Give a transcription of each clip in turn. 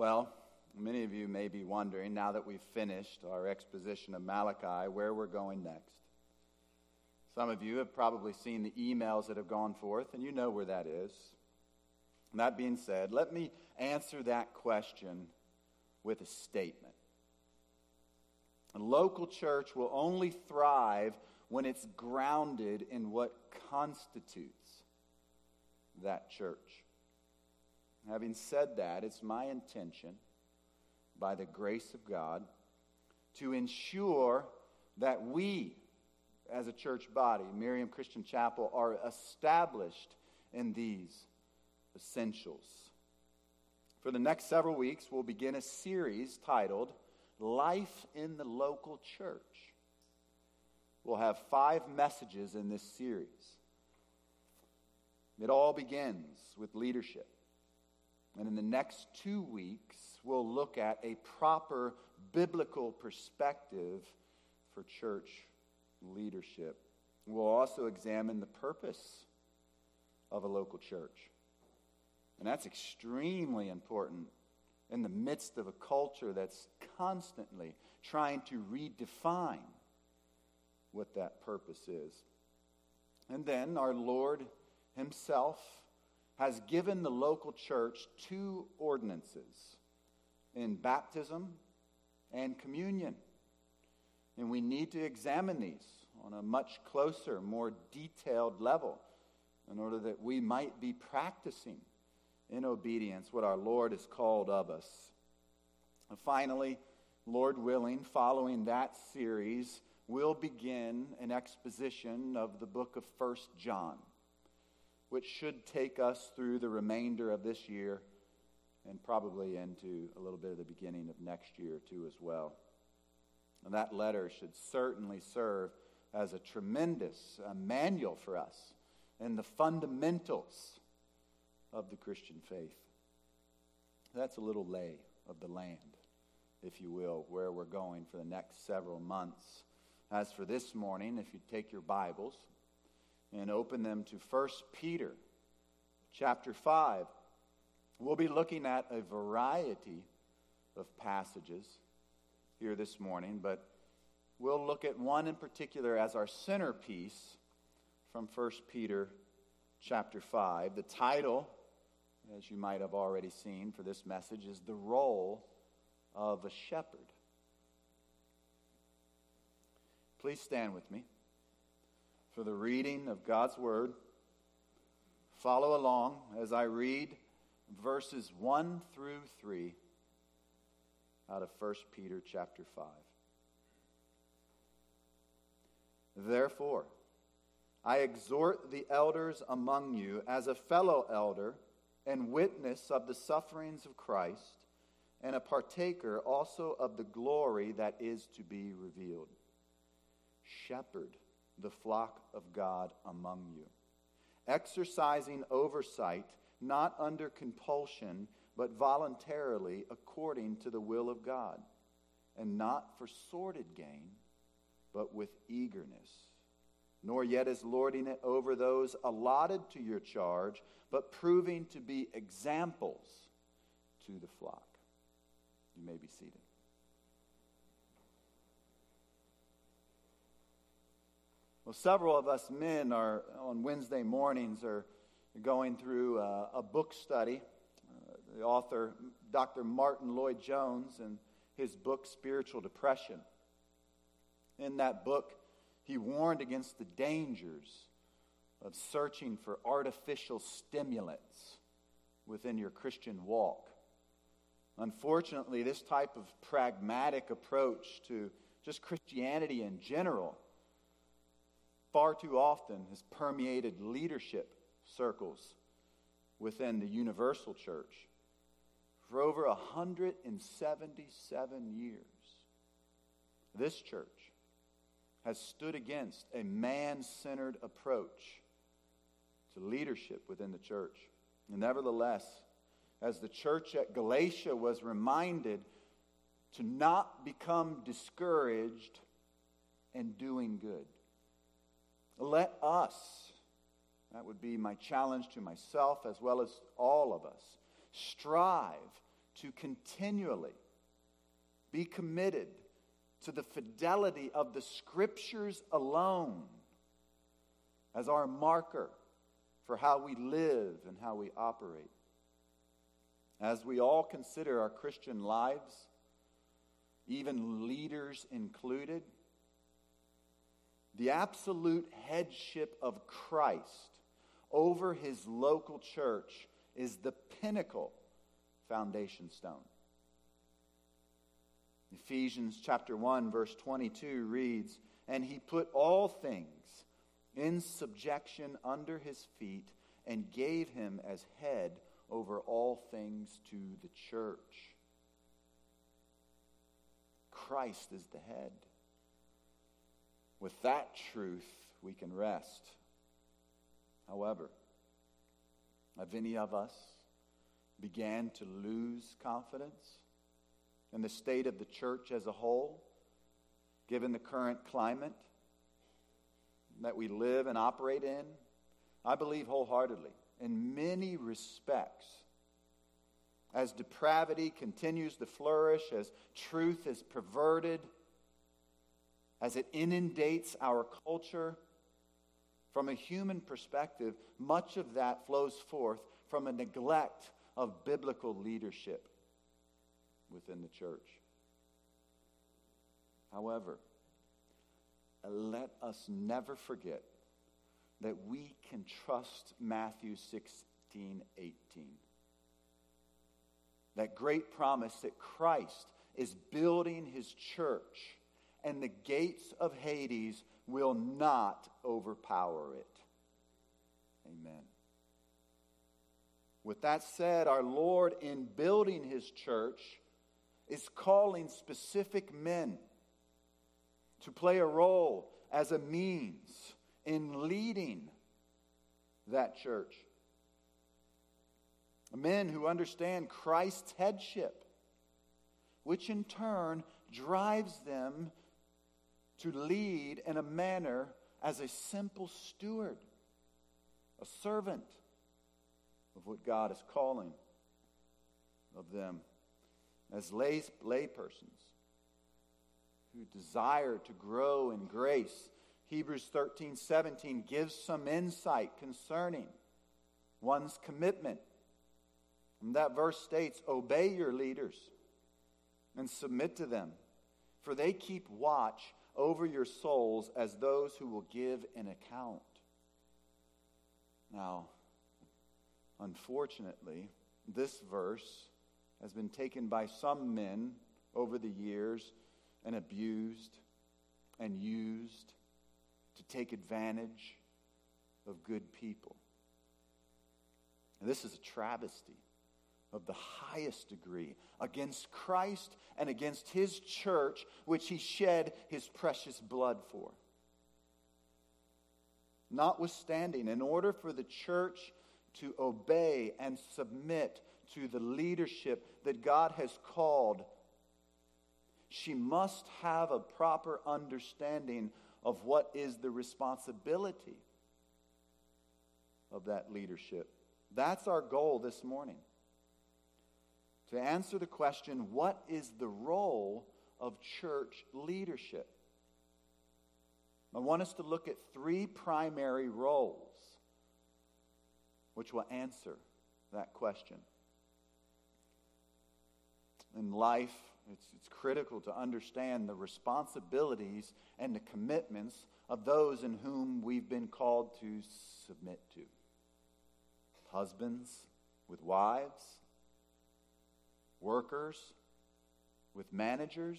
Well, many of you may be wondering, now that we've finished our exposition of Malachi, where we're going next. Some of you have probably seen the emails that have gone forth, and you know where that is. that being said, let me answer that question with a statement. A local church will only thrive when it's grounded in what constitutes that church. Having said that, it's my intention, by the grace of God, to ensure that we, as a church body, Miriam Christian Chapel, are established in these essentials. For the next several weeks, we'll begin a series titled Life in the Local Church. We'll have five messages in this series. It all begins with leadership. And in the next two weeks, we'll look at a proper biblical perspective for church leadership. We'll also examine the purpose of a local church. And that's extremely important in the midst of a culture that's constantly trying to redefine what that purpose is. And then our Lord Himself has given the local church two ordinances in baptism and communion. And we need to examine these on a much closer, more detailed level in order that we might be practicing in obedience what our Lord has called of us. And finally, Lord willing, following that series, we'll begin an exposition of the book of First John which should take us through the remainder of this year and probably into a little bit of the beginning of next year, too, as well. And that letter should certainly serve as a tremendous uh, manual for us in the fundamentals of the Christian faith. That's a little lay of the land, if you will, where we're going for the next several months. As for this morning, if you take your Bibles, and open them to 1 Peter chapter 5. We'll be looking at a variety of passages here this morning, but we'll look at one in particular as our centerpiece from 1 Peter chapter 5. The title, as you might have already seen for this message, is The Role of a Shepherd. Please stand with me for the reading of God's Word. Follow along as I read verses 1 through 3 out of 1 Peter chapter 5. Therefore, I exhort the elders among you as a fellow elder and witness of the sufferings of Christ, and a partaker also of the glory that is to be revealed. Shepherd the flock of God among you, exercising oversight not under compulsion, but voluntarily according to the will of God, and not for sordid gain, but with eagerness, nor yet as lording it over those allotted to your charge, but proving to be examples to the flock. You may be seated. Well, several of us men are on Wednesday mornings are going through a, a book study. Uh, the author, Dr. Martyn Lloyd-Jones, and his book Spiritual Depression. In that book, he warned against the dangers of searching for artificial stimulants within your Christian walk. Unfortunately, this type of pragmatic approach to just Christianity in general far too often has permeated leadership circles within the universal church for over 177 years. This church has stood against a man centered approach to leadership within the church. And nevertheless, as the church at Galatia was reminded to not become discouraged in doing good. Let us, that would be my challenge to myself as well as all of us, strive to continually be committed to the fidelity of the Scriptures alone as our marker for how we live and how we operate. As we all consider our Christian lives, even leaders included, the absolute headship of Christ over his local church is the pinnacle foundation stone. Ephesians chapter 1 verse 22 reads, "And he put all things in subjection under his feet and gave him as head over all things to the church." Christ is the head. With that truth, we can rest. However, have any of us began to lose confidence in the state of the church as a whole, given the current climate that we live and operate in? I believe wholeheartedly, in many respects, as depravity continues to flourish, as truth is perverted, as it inundates our culture, from a human perspective, much of that flows forth from a neglect of biblical leadership within the church. However, let us never forget that we can trust Matthew 16, 18. That great promise that Christ is building his church and the gates of Hades will not overpower it. Amen. With that said, our Lord, in building his church, is calling specific men to play a role as a means in leading that church. Men who understand Christ's headship, which in turn drives them to lead in a manner as a simple steward, a servant of what God is calling of them as lay, lay persons who desire to grow in grace. Hebrews 13 17 gives some insight concerning one's commitment. And that verse states, Obey your leaders and submit to them, for they keep watch over your souls as those who will give an account. Now, unfortunately, this verse has been taken by some men over the years and abused and used to take advantage of good people. And this is a travesty of the highest degree against Christ and against his church, which he shed his precious blood for. Notwithstanding, in order for the church to obey and submit to the leadership that God has called, she must have a proper understanding of what is the responsibility of that leadership. That's our goal this morning to answer the question what is the role of church leadership? I want us to look at three primary roles which will answer that question. In life, it's, it's critical to understand the responsibilities and the commitments of those in whom we've been called to submit to. Husbands with wives, workers with managers,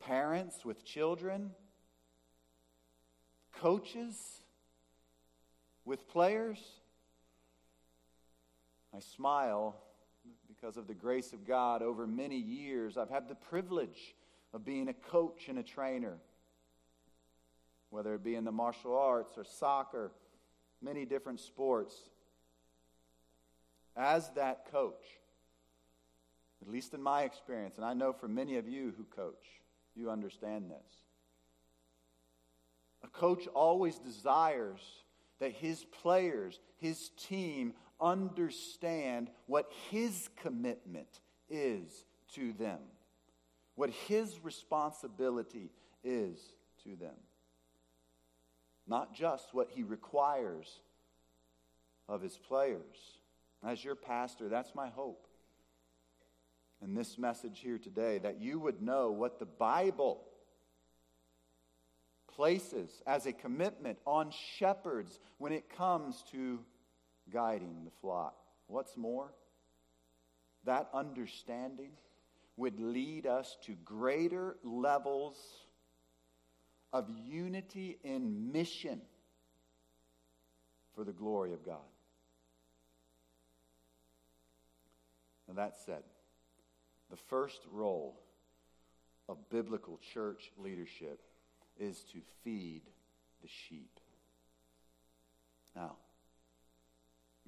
parents with children, coaches with players. I smile because of the grace of God over many years. I've had the privilege of being a coach and a trainer, whether it be in the martial arts or soccer, many different sports as that coach, at least in my experience, and I know for many of you who coach, you understand this. A coach always desires that his players, his team, understand what his commitment is to them, what his responsibility is to them. Not just what he requires of his players. As your pastor, that's my hope in this message here today that you would know what the Bible places as a commitment on shepherds when it comes to guiding the flock. What's more, that understanding would lead us to greater levels of unity in mission for the glory of God. Now, that said, the first role of biblical church leadership is to feed the sheep. Now,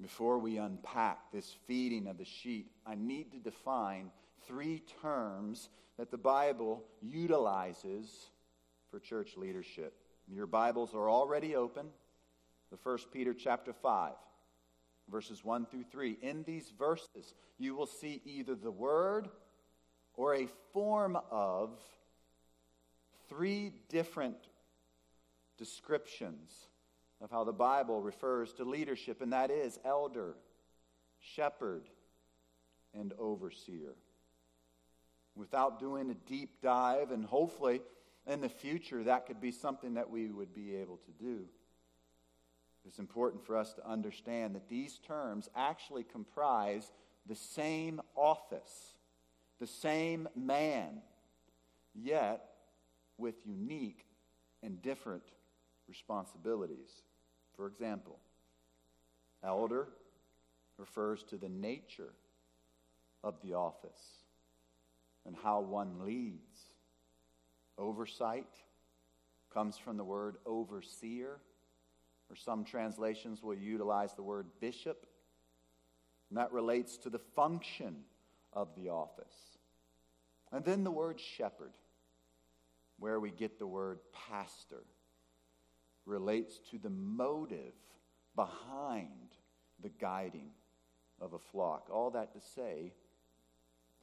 before we unpack this feeding of the sheep, I need to define three terms that the Bible utilizes for church leadership. Your Bibles are already open. The First Peter chapter 5, verses 1 through 3. In these verses, you will see either the word or a form of three different descriptions of how the Bible refers to leadership, and that is elder, shepherd, and overseer. Without doing a deep dive, and hopefully in the future that could be something that we would be able to do. It's important for us to understand that these terms actually comprise the same office, the same man, yet with unique and different responsibilities. For example, elder refers to the nature of the office and how one leads. Oversight comes from the word overseer, or some translations will utilize the word bishop, and that relates to the function of the office. And then the word shepherd where we get the word pastor, relates to the motive behind the guiding of a flock. All that to say,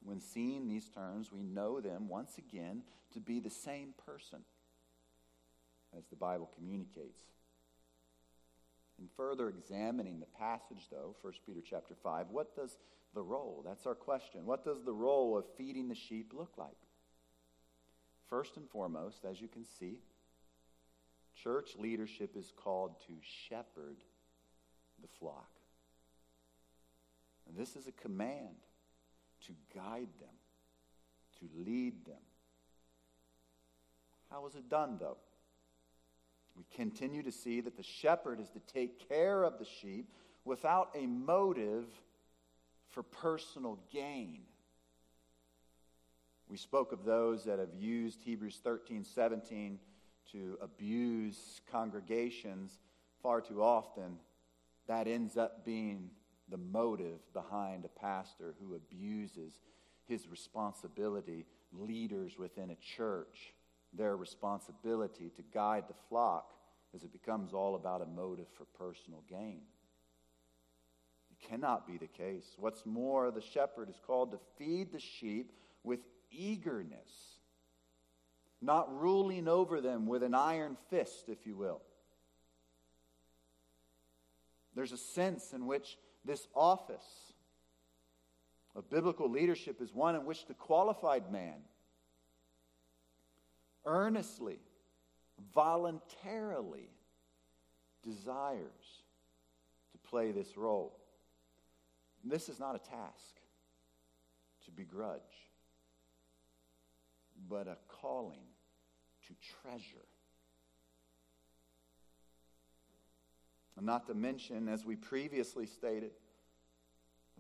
when seeing these terms, we know them once again to be the same person as the Bible communicates. In further examining the passage, though, 1 Peter chapter 5, what does the role, that's our question, what does the role of feeding the sheep look like? First and foremost, as you can see, church leadership is called to shepherd the flock. And this is a command to guide them, to lead them. How is it done, though? We continue to see that the shepherd is to take care of the sheep without a motive for personal gain. We spoke of those that have used Hebrews 13, 17 to abuse congregations far too often. That ends up being the motive behind a pastor who abuses his responsibility, leaders within a church, their responsibility to guide the flock as it becomes all about a motive for personal gain. It cannot be the case. What's more, the shepherd is called to feed the sheep with eagerness, not ruling over them with an iron fist, if you will. There's a sense in which this office of biblical leadership is one in which the qualified man earnestly, voluntarily desires to play this role. This is not a task to begrudge but a calling to treasure. And not to mention, as we previously stated,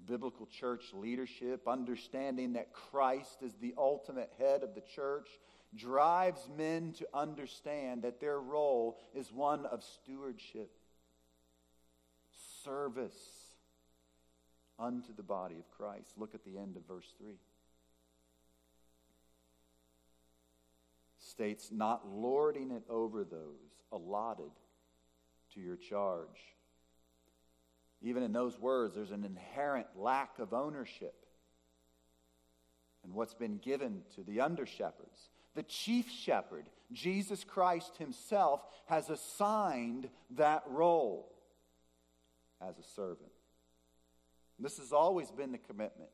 biblical church leadership, understanding that Christ is the ultimate head of the church, drives men to understand that their role is one of stewardship, service unto the body of Christ. Look at the end of verse 3. states, not lording it over those allotted to your charge. Even in those words, there's an inherent lack of ownership and what's been given to the under shepherds. The chief shepherd, Jesus Christ himself, has assigned that role as a servant. This has always been the commitment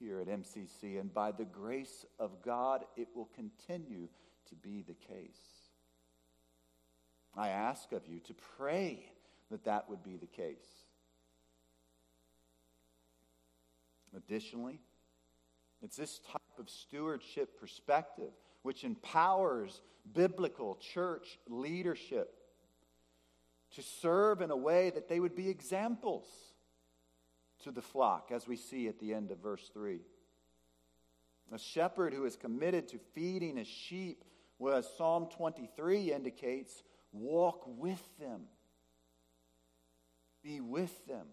here at MCC, and by the grace of God, it will continue to be the case. I ask of you to pray that that would be the case. Additionally, it's this type of stewardship perspective which empowers biblical church leadership to serve in a way that they would be examples to the flock, as we see at the end of verse 3. A shepherd who is committed to feeding his sheep, well, as Psalm 23 indicates, walk with them, be with them.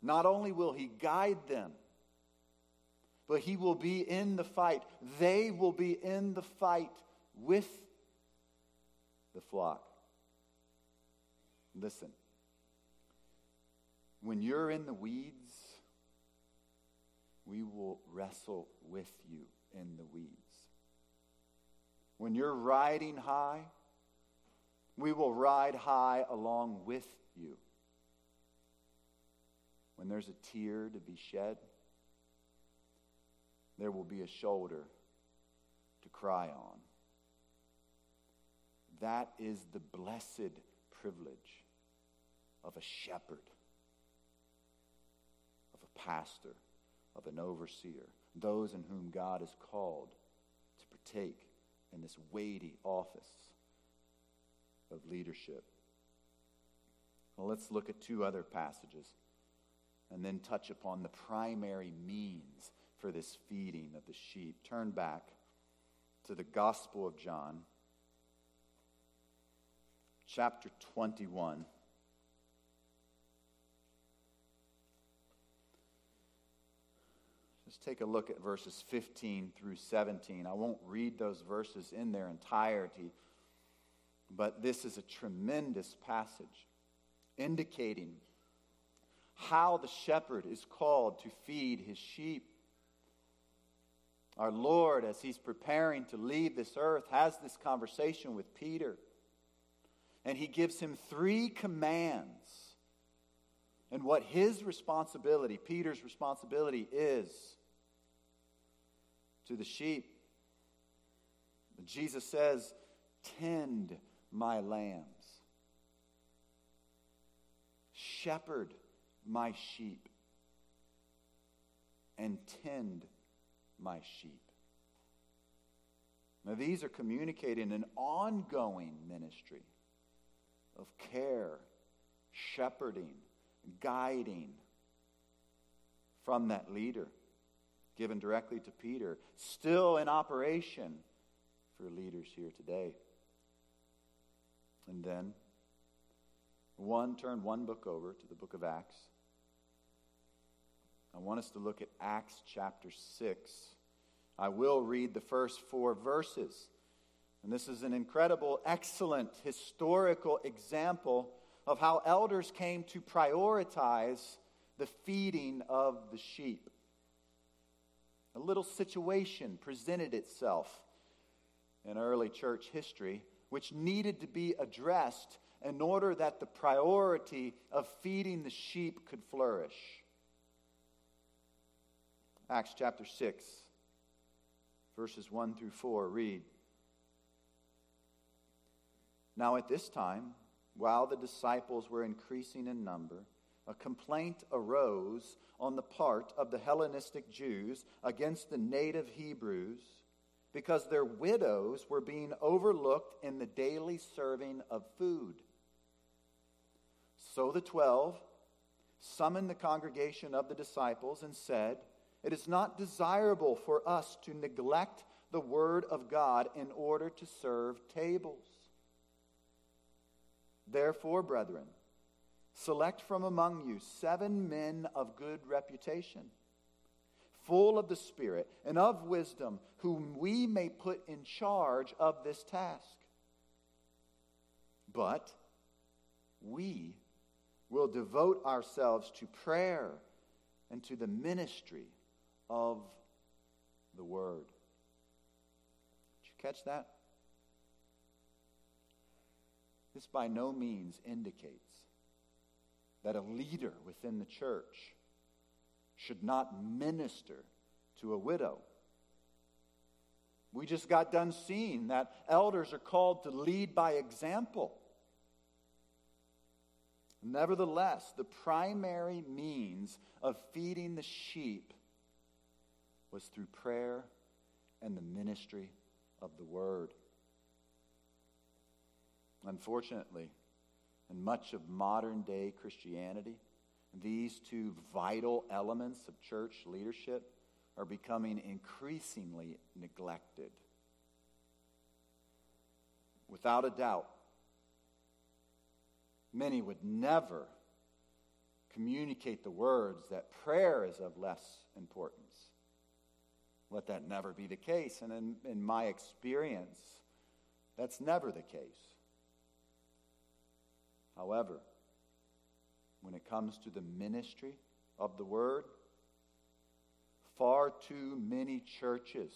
Not only will he guide them, but he will be in the fight. They will be in the fight with the flock. Listen, when you're in the weeds, we will wrestle with you in the weeds. When you're riding high, we will ride high along with you. When there's a tear to be shed, there will be a shoulder to cry on. That is the blessed privilege of a shepherd, of a pastor, of an overseer, those in whom God is called to partake in this weighty office of leadership. Well, let's look at two other passages and then touch upon the primary means for this feeding of the sheep. Turn back to the Gospel of John, chapter 21. Just take a look at verses 15 through 17. I won't read those verses in their entirety, but this is a tremendous passage indicating how the shepherd is called to feed his sheep. Our Lord, as he's preparing to leave this earth, has this conversation with Peter. And he gives him three commands and what his responsibility, Peter's responsibility, is to the sheep. Jesus says, Tend my lambs, shepherd my sheep, and tend my sheep. Now, these are communicating an ongoing ministry of care, shepherding, guiding from that leader, given directly to Peter, still in operation for leaders here today. And then, one, turn one book over to the book of Acts. I want us to look at Acts chapter 6. I will read the first four verses. And this is an incredible, excellent historical example of how elders came to prioritize the feeding of the sheep. A little situation presented itself in early church history which needed to be addressed in order that the priority of feeding the sheep could flourish. Acts chapter 6, verses 1 through 4 read Now at this time, while the disciples were increasing in number, a complaint arose on the part of the Hellenistic Jews against the native Hebrews because their widows were being overlooked in the daily serving of food. So the twelve summoned the congregation of the disciples and said, it is not desirable for us to neglect the Word of God in order to serve tables. Therefore, brethren, select from among you seven men of good reputation, full of the Spirit and of wisdom, whom we may put in charge of this task. But we will devote ourselves to prayer and to the ministry of the Word. Did you catch that? This by no means indicates that a leader within the church should not minister to a widow. We just got done seeing that elders are called to lead by example. Nevertheless, the primary means of feeding the sheep was through prayer and the ministry of the word. Unfortunately, in much of modern day Christianity, these two vital elements of church leadership are becoming increasingly neglected. Without a doubt, many would never communicate the words that prayer is of less importance. Let that never be the case. And in, in my experience, that's never the case. However, when it comes to the ministry of the word, far too many churches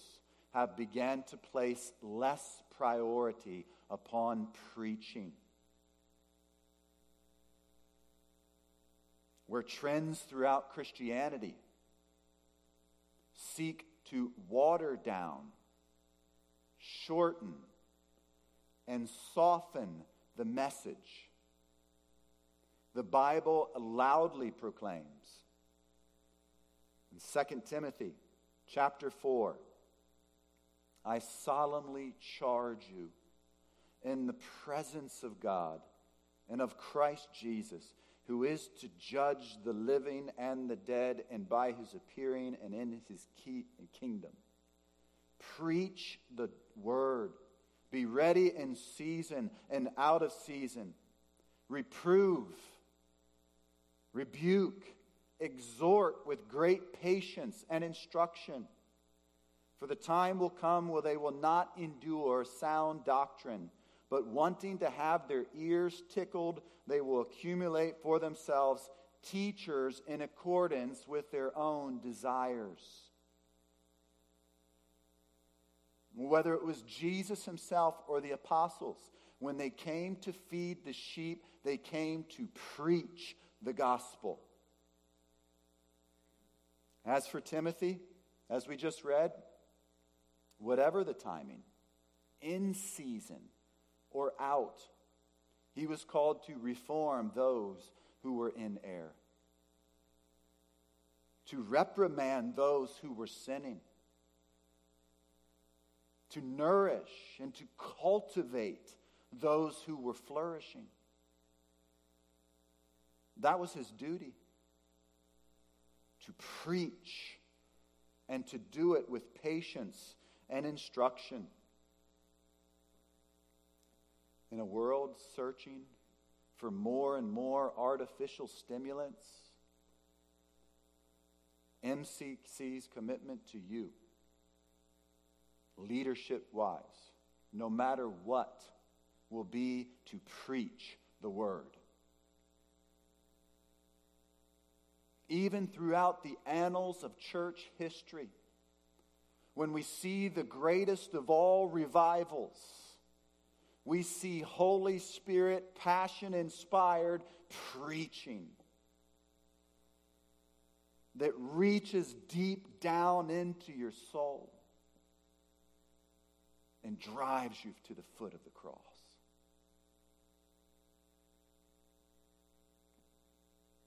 have begun to place less priority upon preaching. Where trends throughout Christianity seek to water down, shorten, and soften the message the Bible loudly proclaims. In 2 Timothy chapter 4, I solemnly charge you in the presence of God and of Christ Jesus, who is to judge the living and the dead, and by his appearing and in his kingdom. Preach the word. Be ready in season and out of season. Reprove rebuke, exhort with great patience and instruction. For the time will come where they will not endure sound doctrine, but wanting to have their ears tickled, they will accumulate for themselves teachers in accordance with their own desires. Whether it was Jesus himself or the apostles, when they came to feed the sheep, they came to preach the gospel. As for Timothy, as we just read, whatever the timing, in season or out, he was called to reform those who were in error, to reprimand those who were sinning, to nourish and to cultivate those who were flourishing. That was his duty to preach and to do it with patience and instruction. In a world searching for more and more artificial stimulants, MCC's commitment to you, leadership wise, no matter what, will be to preach the word. even throughout the annals of church history, when we see the greatest of all revivals, we see Holy Spirit, passion inspired preaching that reaches deep down into your soul and drives you to the foot of the cross.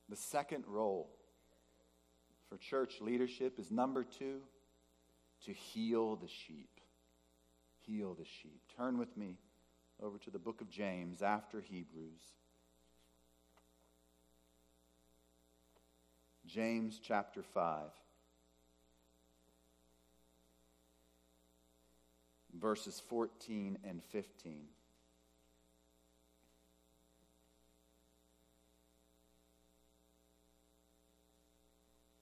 The second role for church leadership is number two, to heal the sheep. Heal the sheep. Turn with me over to the book of James after Hebrews. James chapter 5. Verses 14 and 15.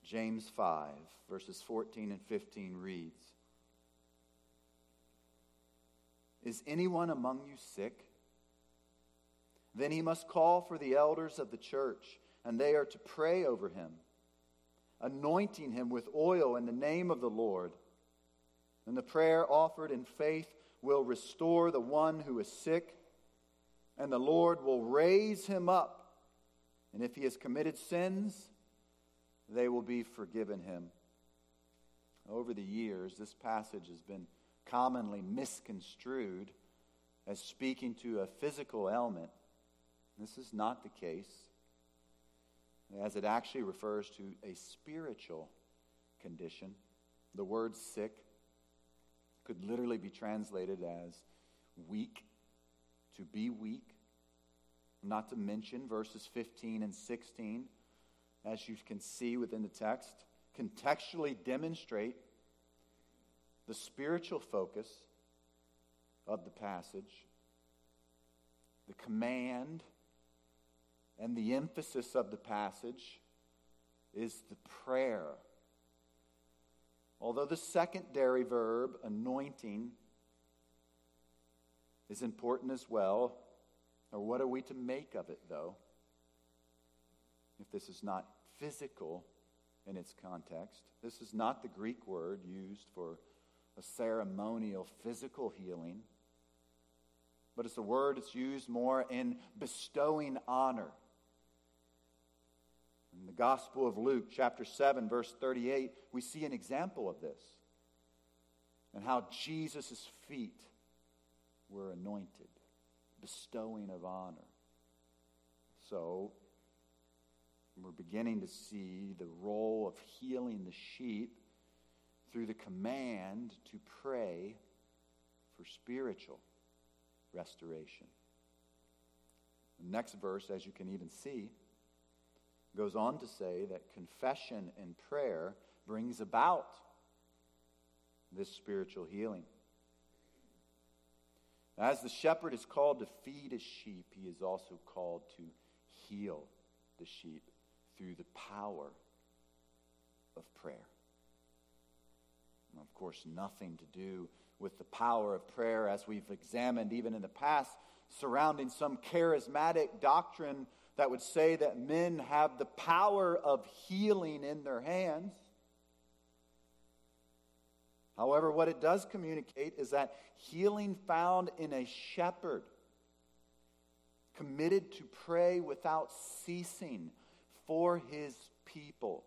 James 5, verses 14 and 15 reads Is anyone among you sick? Then he must call for the elders of the church, and they are to pray over him, anointing him with oil in the name of the Lord. And the prayer offered in faith will restore the one who is sick, and the Lord will raise him up. And if he has committed sins, they will be forgiven him. Over the years, this passage has been commonly misconstrued as speaking to a physical ailment. This is not the case, as it actually refers to a spiritual condition. The word sick could literally be translated as weak, to be weak. Not to mention verses 15 and 16, as you can see within the text, contextually demonstrate the spiritual focus of the passage, the command and the emphasis of the passage is the prayer. Although the secondary verb, anointing, is important as well, or what are we to make of it, though? If this is not physical in its context, this is not the Greek word used for a ceremonial physical healing, but it's a word that's used more in bestowing honor. In the Gospel of Luke, chapter 7, verse 38, we see an example of this and how Jesus' feet were anointed, bestowing of honor. So, we're beginning to see the role of healing the sheep through the command to pray for spiritual restoration. The next verse, as you can even see, goes on to say that confession and prayer brings about this spiritual healing. As the shepherd is called to feed his sheep, he is also called to heal the sheep through the power of prayer. Of course, nothing to do with the power of prayer as we've examined even in the past surrounding some charismatic doctrine that would say that men have the power of healing in their hands. However, what it does communicate is that healing found in a shepherd committed to pray without ceasing for his people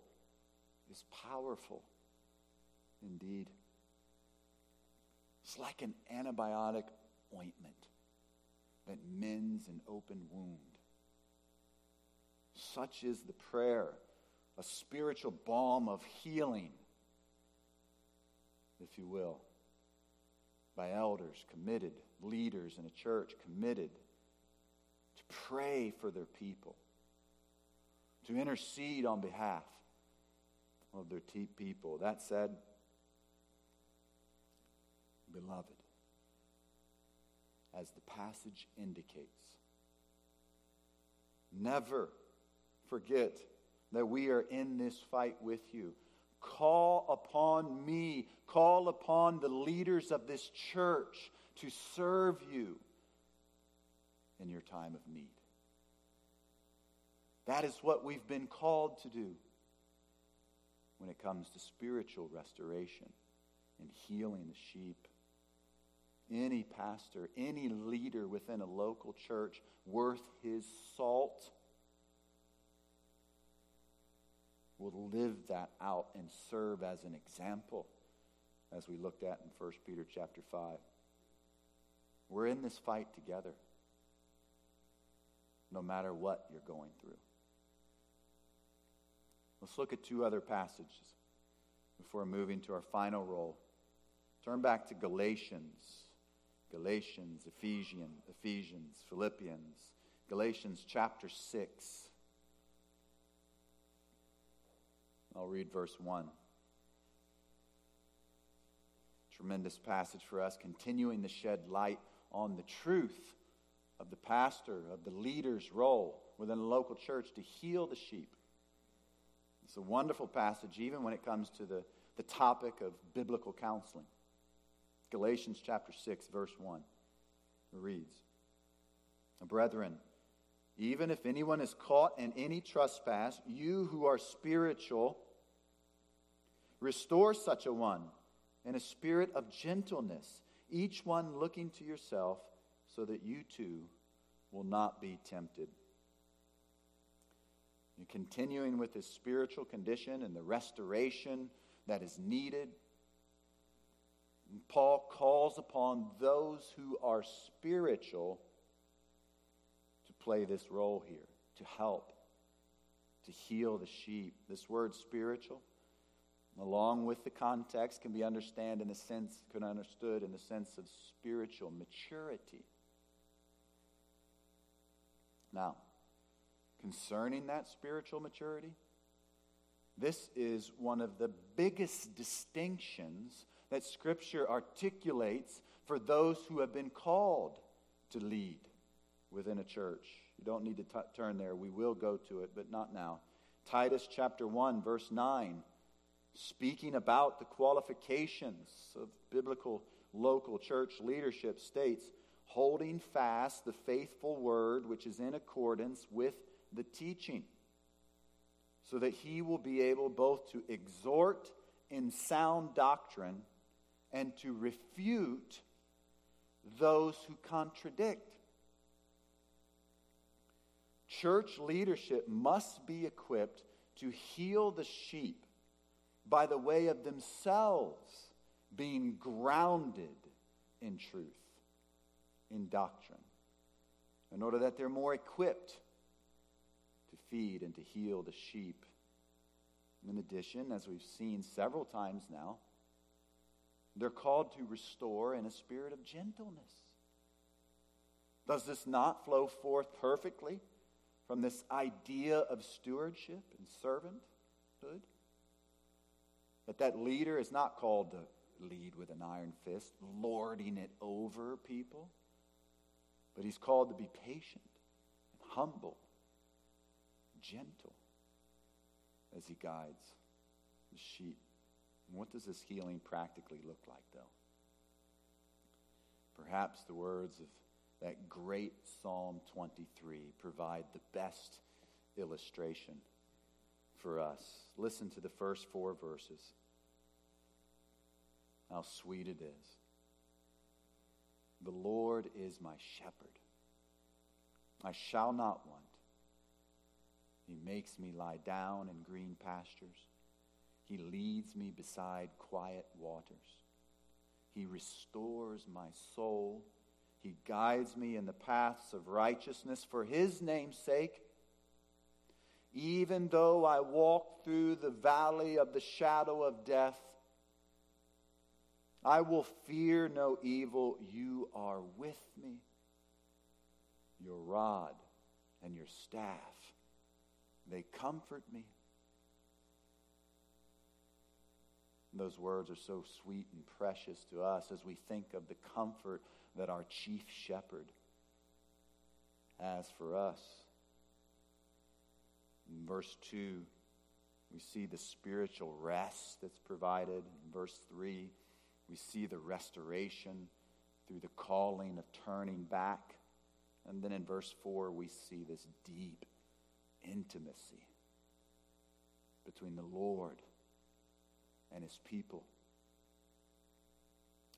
is powerful indeed. It's like an antibiotic ointment that mends an open wound. Such is the prayer, a spiritual balm of healing, if you will, by elders committed, leaders in a church committed to pray for their people, to intercede on behalf of their people. That said, beloved, as the passage indicates, never forget that we are in this fight with you. Call upon me, call upon the leaders of this church to serve you in your time of need. That is what we've been called to do when it comes to spiritual restoration and healing the sheep. Any pastor, any leader within a local church worth his salt will live that out and serve as an example as we looked at in 1 Peter chapter 5. We're in this fight together no matter what you're going through. Let's look at two other passages before moving to our final role. Turn back to Galatians. Galatians, Ephesians, Ephesians, Philippians, Galatians chapter 6. I'll read verse 1. Tremendous passage for us, continuing to shed light on the truth of the pastor, of the leader's role within a local church to heal the sheep. It's a wonderful passage, even when it comes to the, the topic of biblical counseling. Galatians chapter 6, verse 1 reads Brethren, Even if anyone is caught in any trespass, you who are spiritual, restore such a one in a spirit of gentleness, each one looking to yourself, so that you too will not be tempted. And continuing with his spiritual condition and the restoration that is needed, Paul calls upon those who are spiritual to play this role here, to help, to heal the sheep. This word spiritual, along with the context, can be understood in the sense, can understood in the sense of spiritual maturity. Now, concerning that spiritual maturity, this is one of the biggest distinctions that Scripture articulates for those who have been called to lead within a church. You don't need to t- turn there. We will go to it, but not now. Titus chapter 1, verse 9, speaking about the qualifications of biblical local church leadership, states, holding fast the faithful word which is in accordance with the teaching, so that he will be able both to exhort in sound doctrine and to refute those who contradict. Church leadership must be equipped to heal the sheep by the way of themselves being grounded in truth, in doctrine, in order that they're more equipped to feed and to heal the sheep. In addition, as we've seen several times now, they're called to restore in a spirit of gentleness. Does this not flow forth perfectly from this idea of stewardship and servanthood? That that leader is not called to lead with an iron fist, lording it over people, but he's called to be patient and humble, gentle as he guides the sheep. What does this healing practically look like, though? Perhaps the words of that great Psalm 23 provide the best illustration for us. Listen to the first four verses. How sweet it is. The Lord is my shepherd. I shall not want. He makes me lie down in green pastures. He leads me beside quiet waters. He restores my soul. He guides me in the paths of righteousness for his name's sake. Even though I walk through the valley of the shadow of death, I will fear no evil. You are with me. Your rod and your staff, they comfort me. Those words are so sweet and precious to us as we think of the comfort that our chief shepherd has for us. In verse 2, we see the spiritual rest that's provided. In verse 3, we see the restoration through the calling of turning back. And then in verse 4, we see this deep intimacy between the Lord and his people.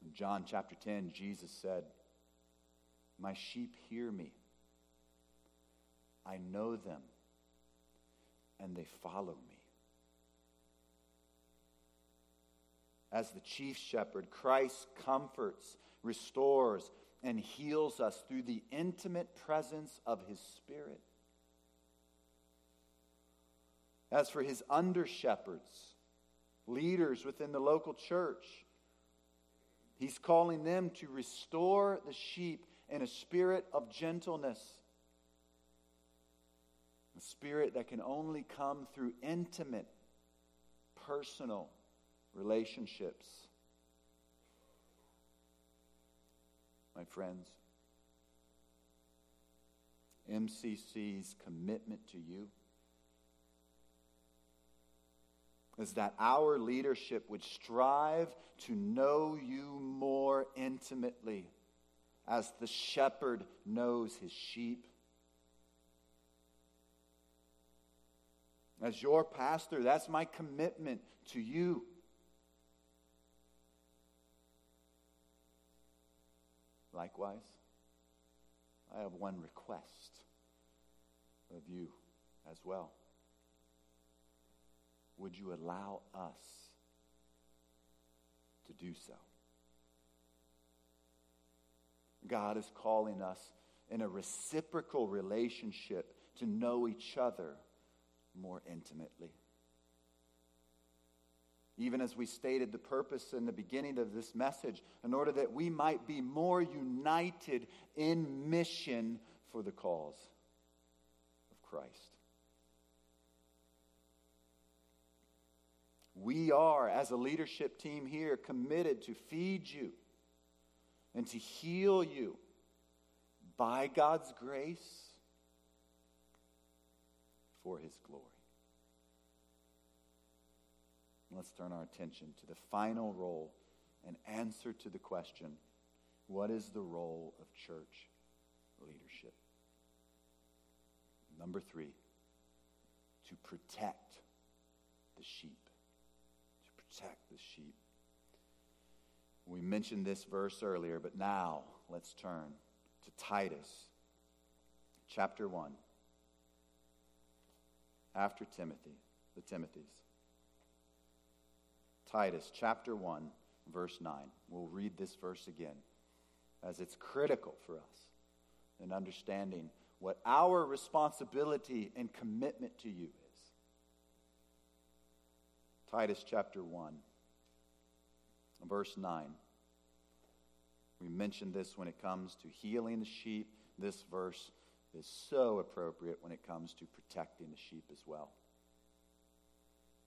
In John chapter 10, Jesus said, My sheep hear me. I know them, and they follow me. As the chief shepherd, Christ comforts, restores, and heals us through the intimate presence of his Spirit. As for his under shepherds, leaders within the local church. He's calling them to restore the sheep in a spirit of gentleness, a spirit that can only come through intimate, personal relationships. My friends, MCC's commitment to you is that our leadership would strive to know you more intimately as the shepherd knows his sheep. As your pastor, that's my commitment to you. Likewise, I have one request of you as well. Would you allow us to do so? God is calling us in a reciprocal relationship to know each other more intimately. Even as we stated the purpose in the beginning of this message, in order that we might be more united in mission for the cause of Christ. We are, as a leadership team here, committed to feed you and to heal you by God's grace for his glory. Let's turn our attention to the final role and answer to the question what is the role of church leadership? Number three, to protect the sheep. Protect the sheep. We mentioned this verse earlier, but now let's turn to Titus chapter 1 after Timothy, the Timothys. Titus chapter 1, verse 9. We'll read this verse again as it's critical for us in understanding what our responsibility and commitment to you. Titus chapter 1, verse 9. We mentioned this when it comes to healing the sheep. This verse is so appropriate when it comes to protecting the sheep as well.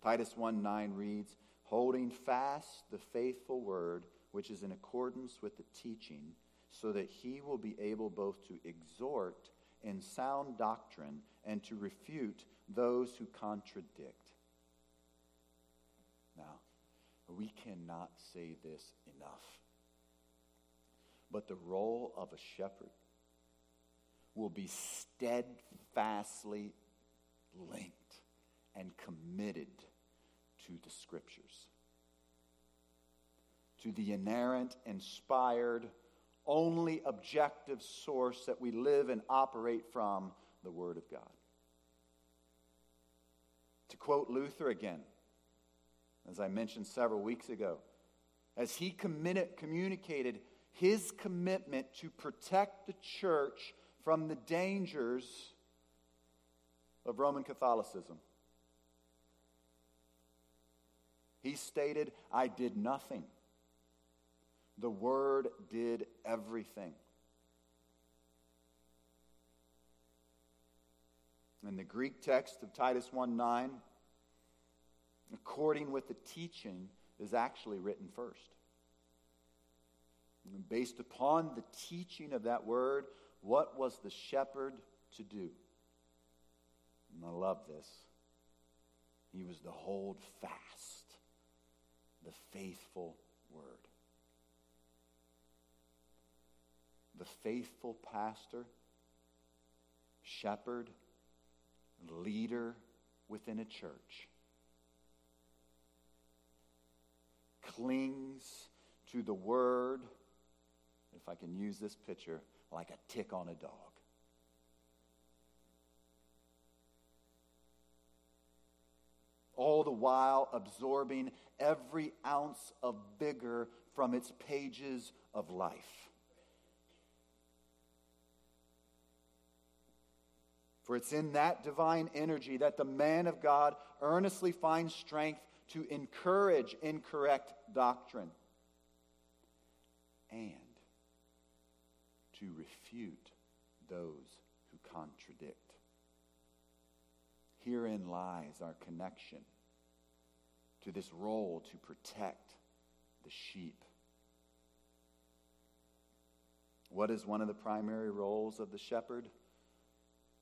Titus 1 9 reads, Holding fast the faithful word which is in accordance with the teaching, so that he will be able both to exhort in sound doctrine and to refute those who contradict. Now, we cannot say this enough. But the role of a shepherd will be steadfastly linked and committed to the scriptures, to the inerrant, inspired, only objective source that we live and operate from, the Word of God. To quote Luther again, as I mentioned several weeks ago, as he communicated his commitment to protect the church from the dangers of Roman Catholicism. He stated, I did nothing. The Word did everything. In the Greek text of Titus 1 9, according with the teaching, is actually written first. And based upon the teaching of that word, what was the shepherd to do? And I love this. He was to hold fast the faithful word. The faithful pastor, shepherd, leader within a church clings to the word, if I can use this picture, like a tick on a dog. All the while absorbing every ounce of vigor from its pages of life. For it's in that divine energy that the man of God earnestly finds strength to encourage incorrect doctrine and to refute those who contradict. Herein lies our connection to this role to protect the sheep. What is one of the primary roles of the shepherd?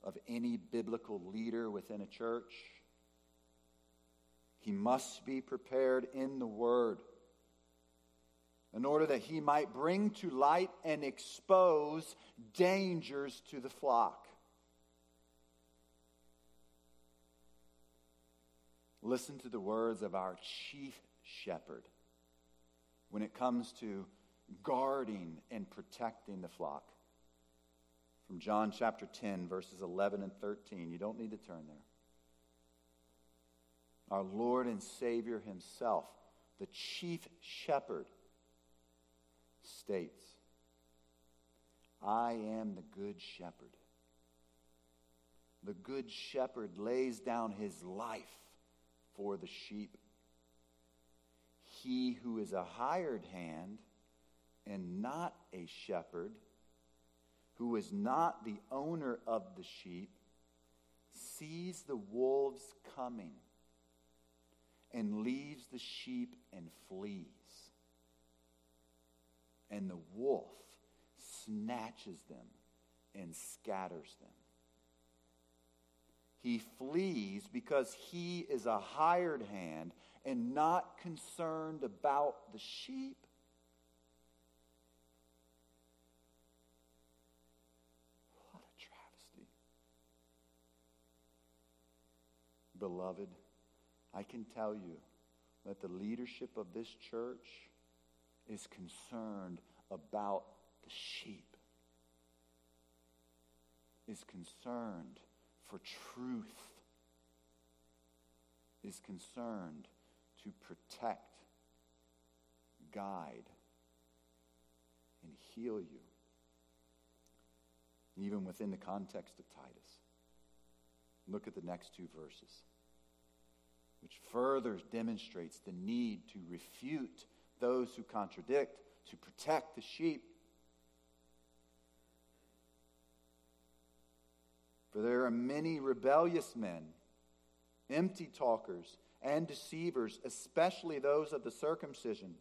Of any biblical leader within a church? He must be prepared in the Word in order that he might bring to light and expose dangers to the flock. Listen to the words of our chief shepherd when it comes to guarding and protecting the flock. From John chapter 10, verses 11 and 13. You don't need to turn there. Our Lord and Savior Himself, the chief shepherd, states, I am the good shepherd. The good shepherd lays down his life for the sheep. He who is a hired hand and not a shepherd, who is not the owner of the sheep, sees the wolves coming and leaves the sheep and flees. And the wolf snatches them and scatters them. He flees because he is a hired hand and not concerned about the sheep. What a travesty. Beloved, I can tell you that the leadership of this church is concerned about the sheep, is concerned for truth, is concerned to protect, guide, and heal you, even within the context of Titus. Look at the next two verses, which further demonstrates the need to refute those who contradict, to protect the sheep. For there are many rebellious men, empty talkers, and deceivers, especially those of the circumcision,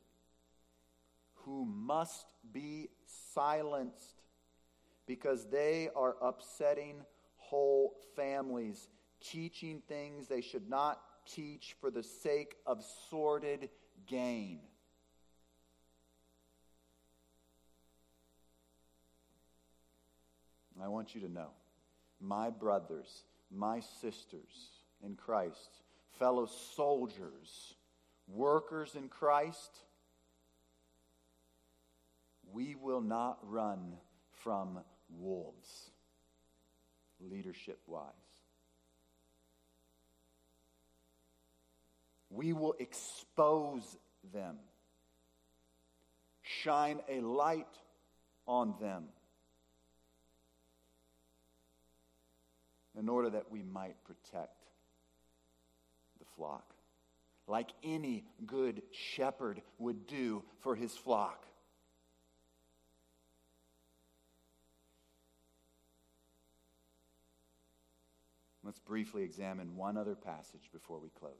who must be silenced because they are upsetting whole families, teaching things they should not teach for the sake of sordid gain. I want you to know, my brothers, my sisters in Christ, fellow soldiers, workers in Christ, we will not run from wolves, leadership wise. We will expose them, shine a light on them in order that we might protect the flock, like any good shepherd would do for his flock. Let's briefly examine one other passage before we close.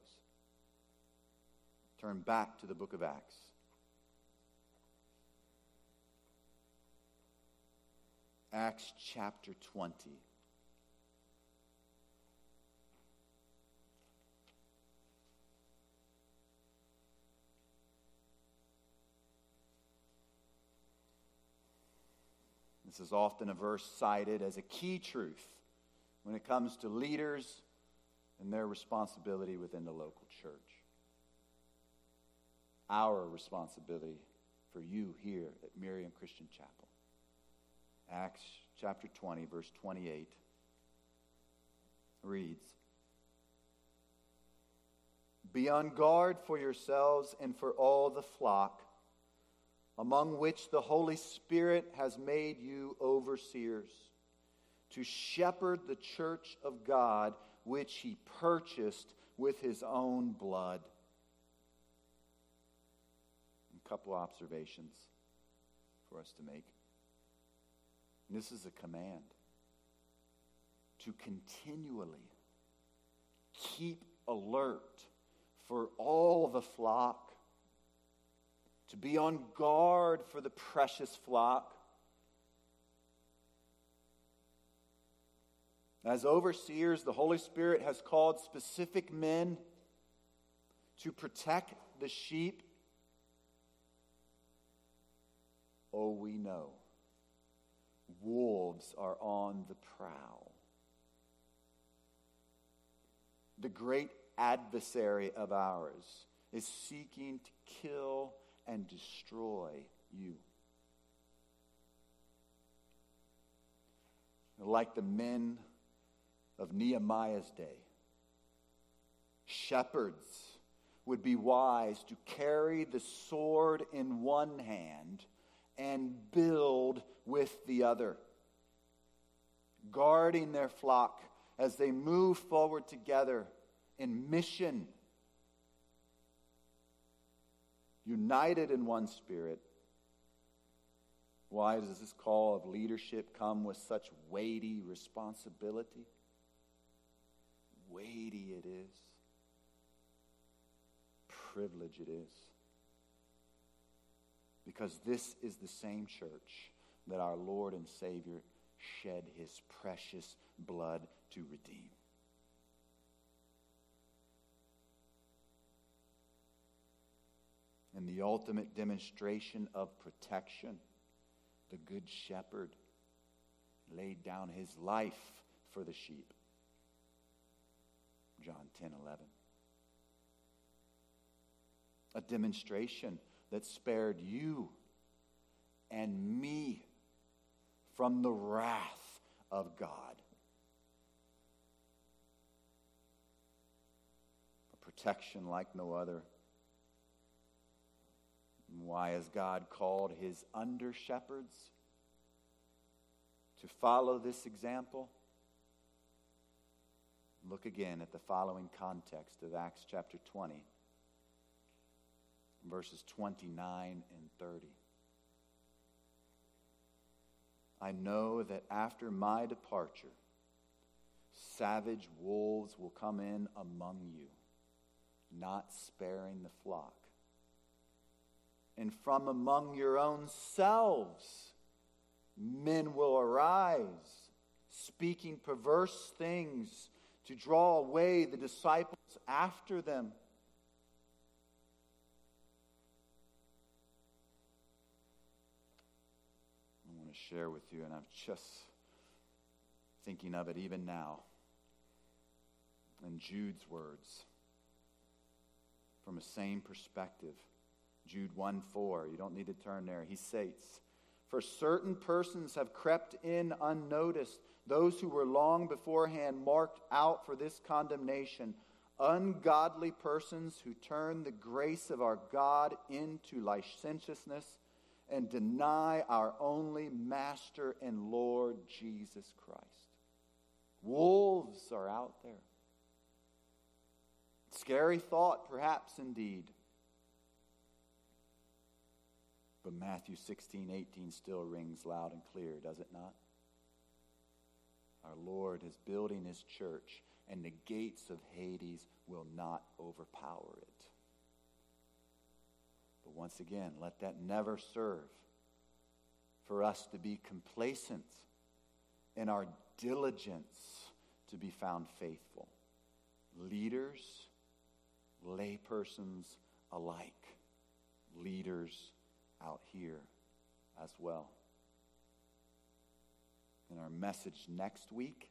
Turn back to the book of Acts. Acts chapter 20. This is often a verse cited as a key truth when it comes to leaders and their responsibility within the local church. Our responsibility for you here at Miriam Christian Chapel. Acts chapter 20, verse 28 reads Be on guard for yourselves and for all the flock among which the Holy Spirit has made you overseers, to shepherd the church of God, which he purchased with his own blood. Couple observations for us to make. this is a command to continually keep alert for all the flock to be on guard for the precious flock. As overseers, the Holy Spirit has called specific men to protect the sheep. Oh, we know wolves are on the prowl. The great adversary of ours is seeking to kill and destroy you. Like the men of Nehemiah's day, shepherds would be wise to carry the sword in one hand and build with the other, guarding their flock as they move forward together in mission, united in one spirit. Why does this call of leadership come with such weighty responsibility? Weighty it is. Privilege it is. Because this is the same church that our Lord and Savior shed his precious blood to redeem. And the ultimate demonstration of protection, the Good Shepherd laid down his life for the sheep. John 10 11. A demonstration that spared you and me from the wrath of God. A protection like no other. Why has God called his under shepherds to follow this example? Look again at the following context of Acts chapter 20, verses 29 and 30. I know that after my departure, savage wolves will come in among you, not sparing the flock. And from among your own selves, men will arise, speaking perverse things to draw away the disciples after them. Share with you, and I'm just thinking of it even now. In Jude's words, from a same perspective. Jude 1 4, you don't need to turn there. He states, For certain persons have crept in unnoticed, those who were long beforehand marked out for this condemnation, ungodly persons who turn the grace of our God into licentiousness and deny our only Master and Lord Jesus Christ. Wolves are out there. Scary thought, perhaps indeed. But Matthew 16, 18 still rings loud and clear, does it not? Our Lord is building his church, and the gates of Hades will not overpower it. But once again, let that never serve for us to be complacent in our diligence to be found faithful. Leaders, laypersons alike, leaders out here as well. In our message next week,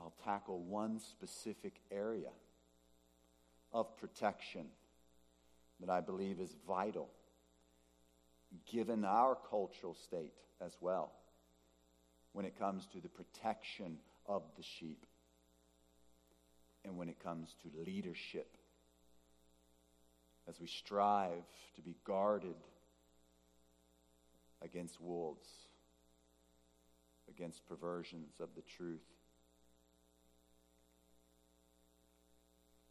I'll tackle one specific area of protection that I believe is vital given our cultural state as well when it comes to the protection of the sheep and when it comes to leadership as we strive to be guarded against wolves, against perversions of the truth.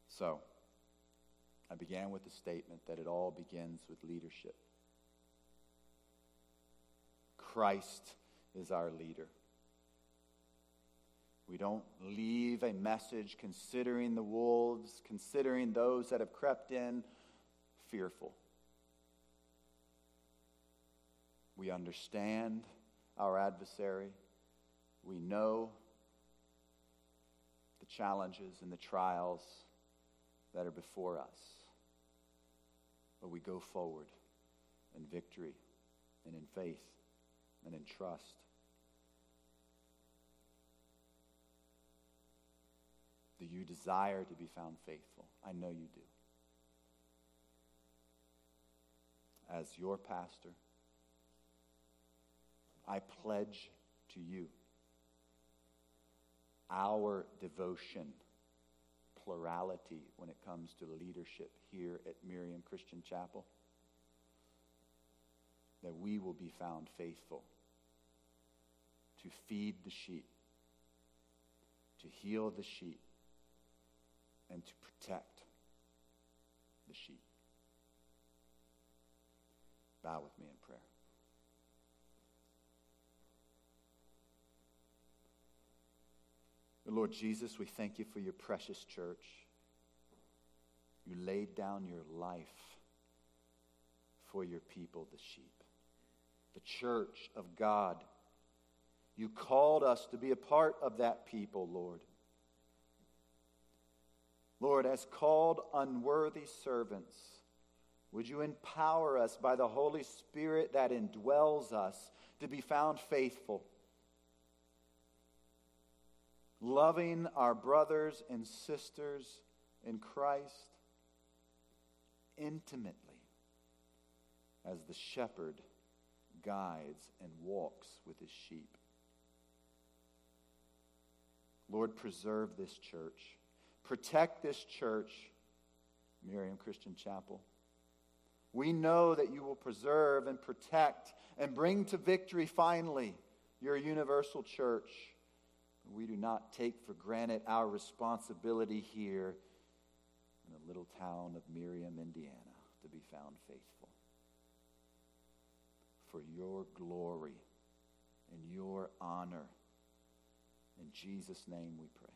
So, I began with the statement that it all begins with leadership. Christ is our leader. We don't leave a message considering the wolves, considering those that have crept in, fearful. We understand our adversary. We know the challenges and the trials that are before us. But we go forward in victory and in faith and in trust. Do you desire to be found faithful? I know you do. As your pastor, I pledge to you our devotion, plurality when it comes to leadership here at Miriam Christian Chapel, that we will be found faithful to feed the sheep, to heal the sheep, and to protect the sheep. Bow with me in prayer. Lord Jesus, we thank you for your precious church. You laid down your life for your people, the sheep, the church of God. You called us to be a part of that people, Lord. Lord, as called unworthy servants, would you empower us by the Holy Spirit that indwells us to be found faithful? Loving our brothers and sisters in Christ intimately as the shepherd guides and walks with his sheep. Lord, preserve this church. Protect this church, Miriam Christian Chapel. We know that you will preserve and protect and bring to victory finally your universal church. We do not take for granted our responsibility here in the little town of Miriam, Indiana, to be found faithful. For your glory and your honor. In Jesus' name we pray.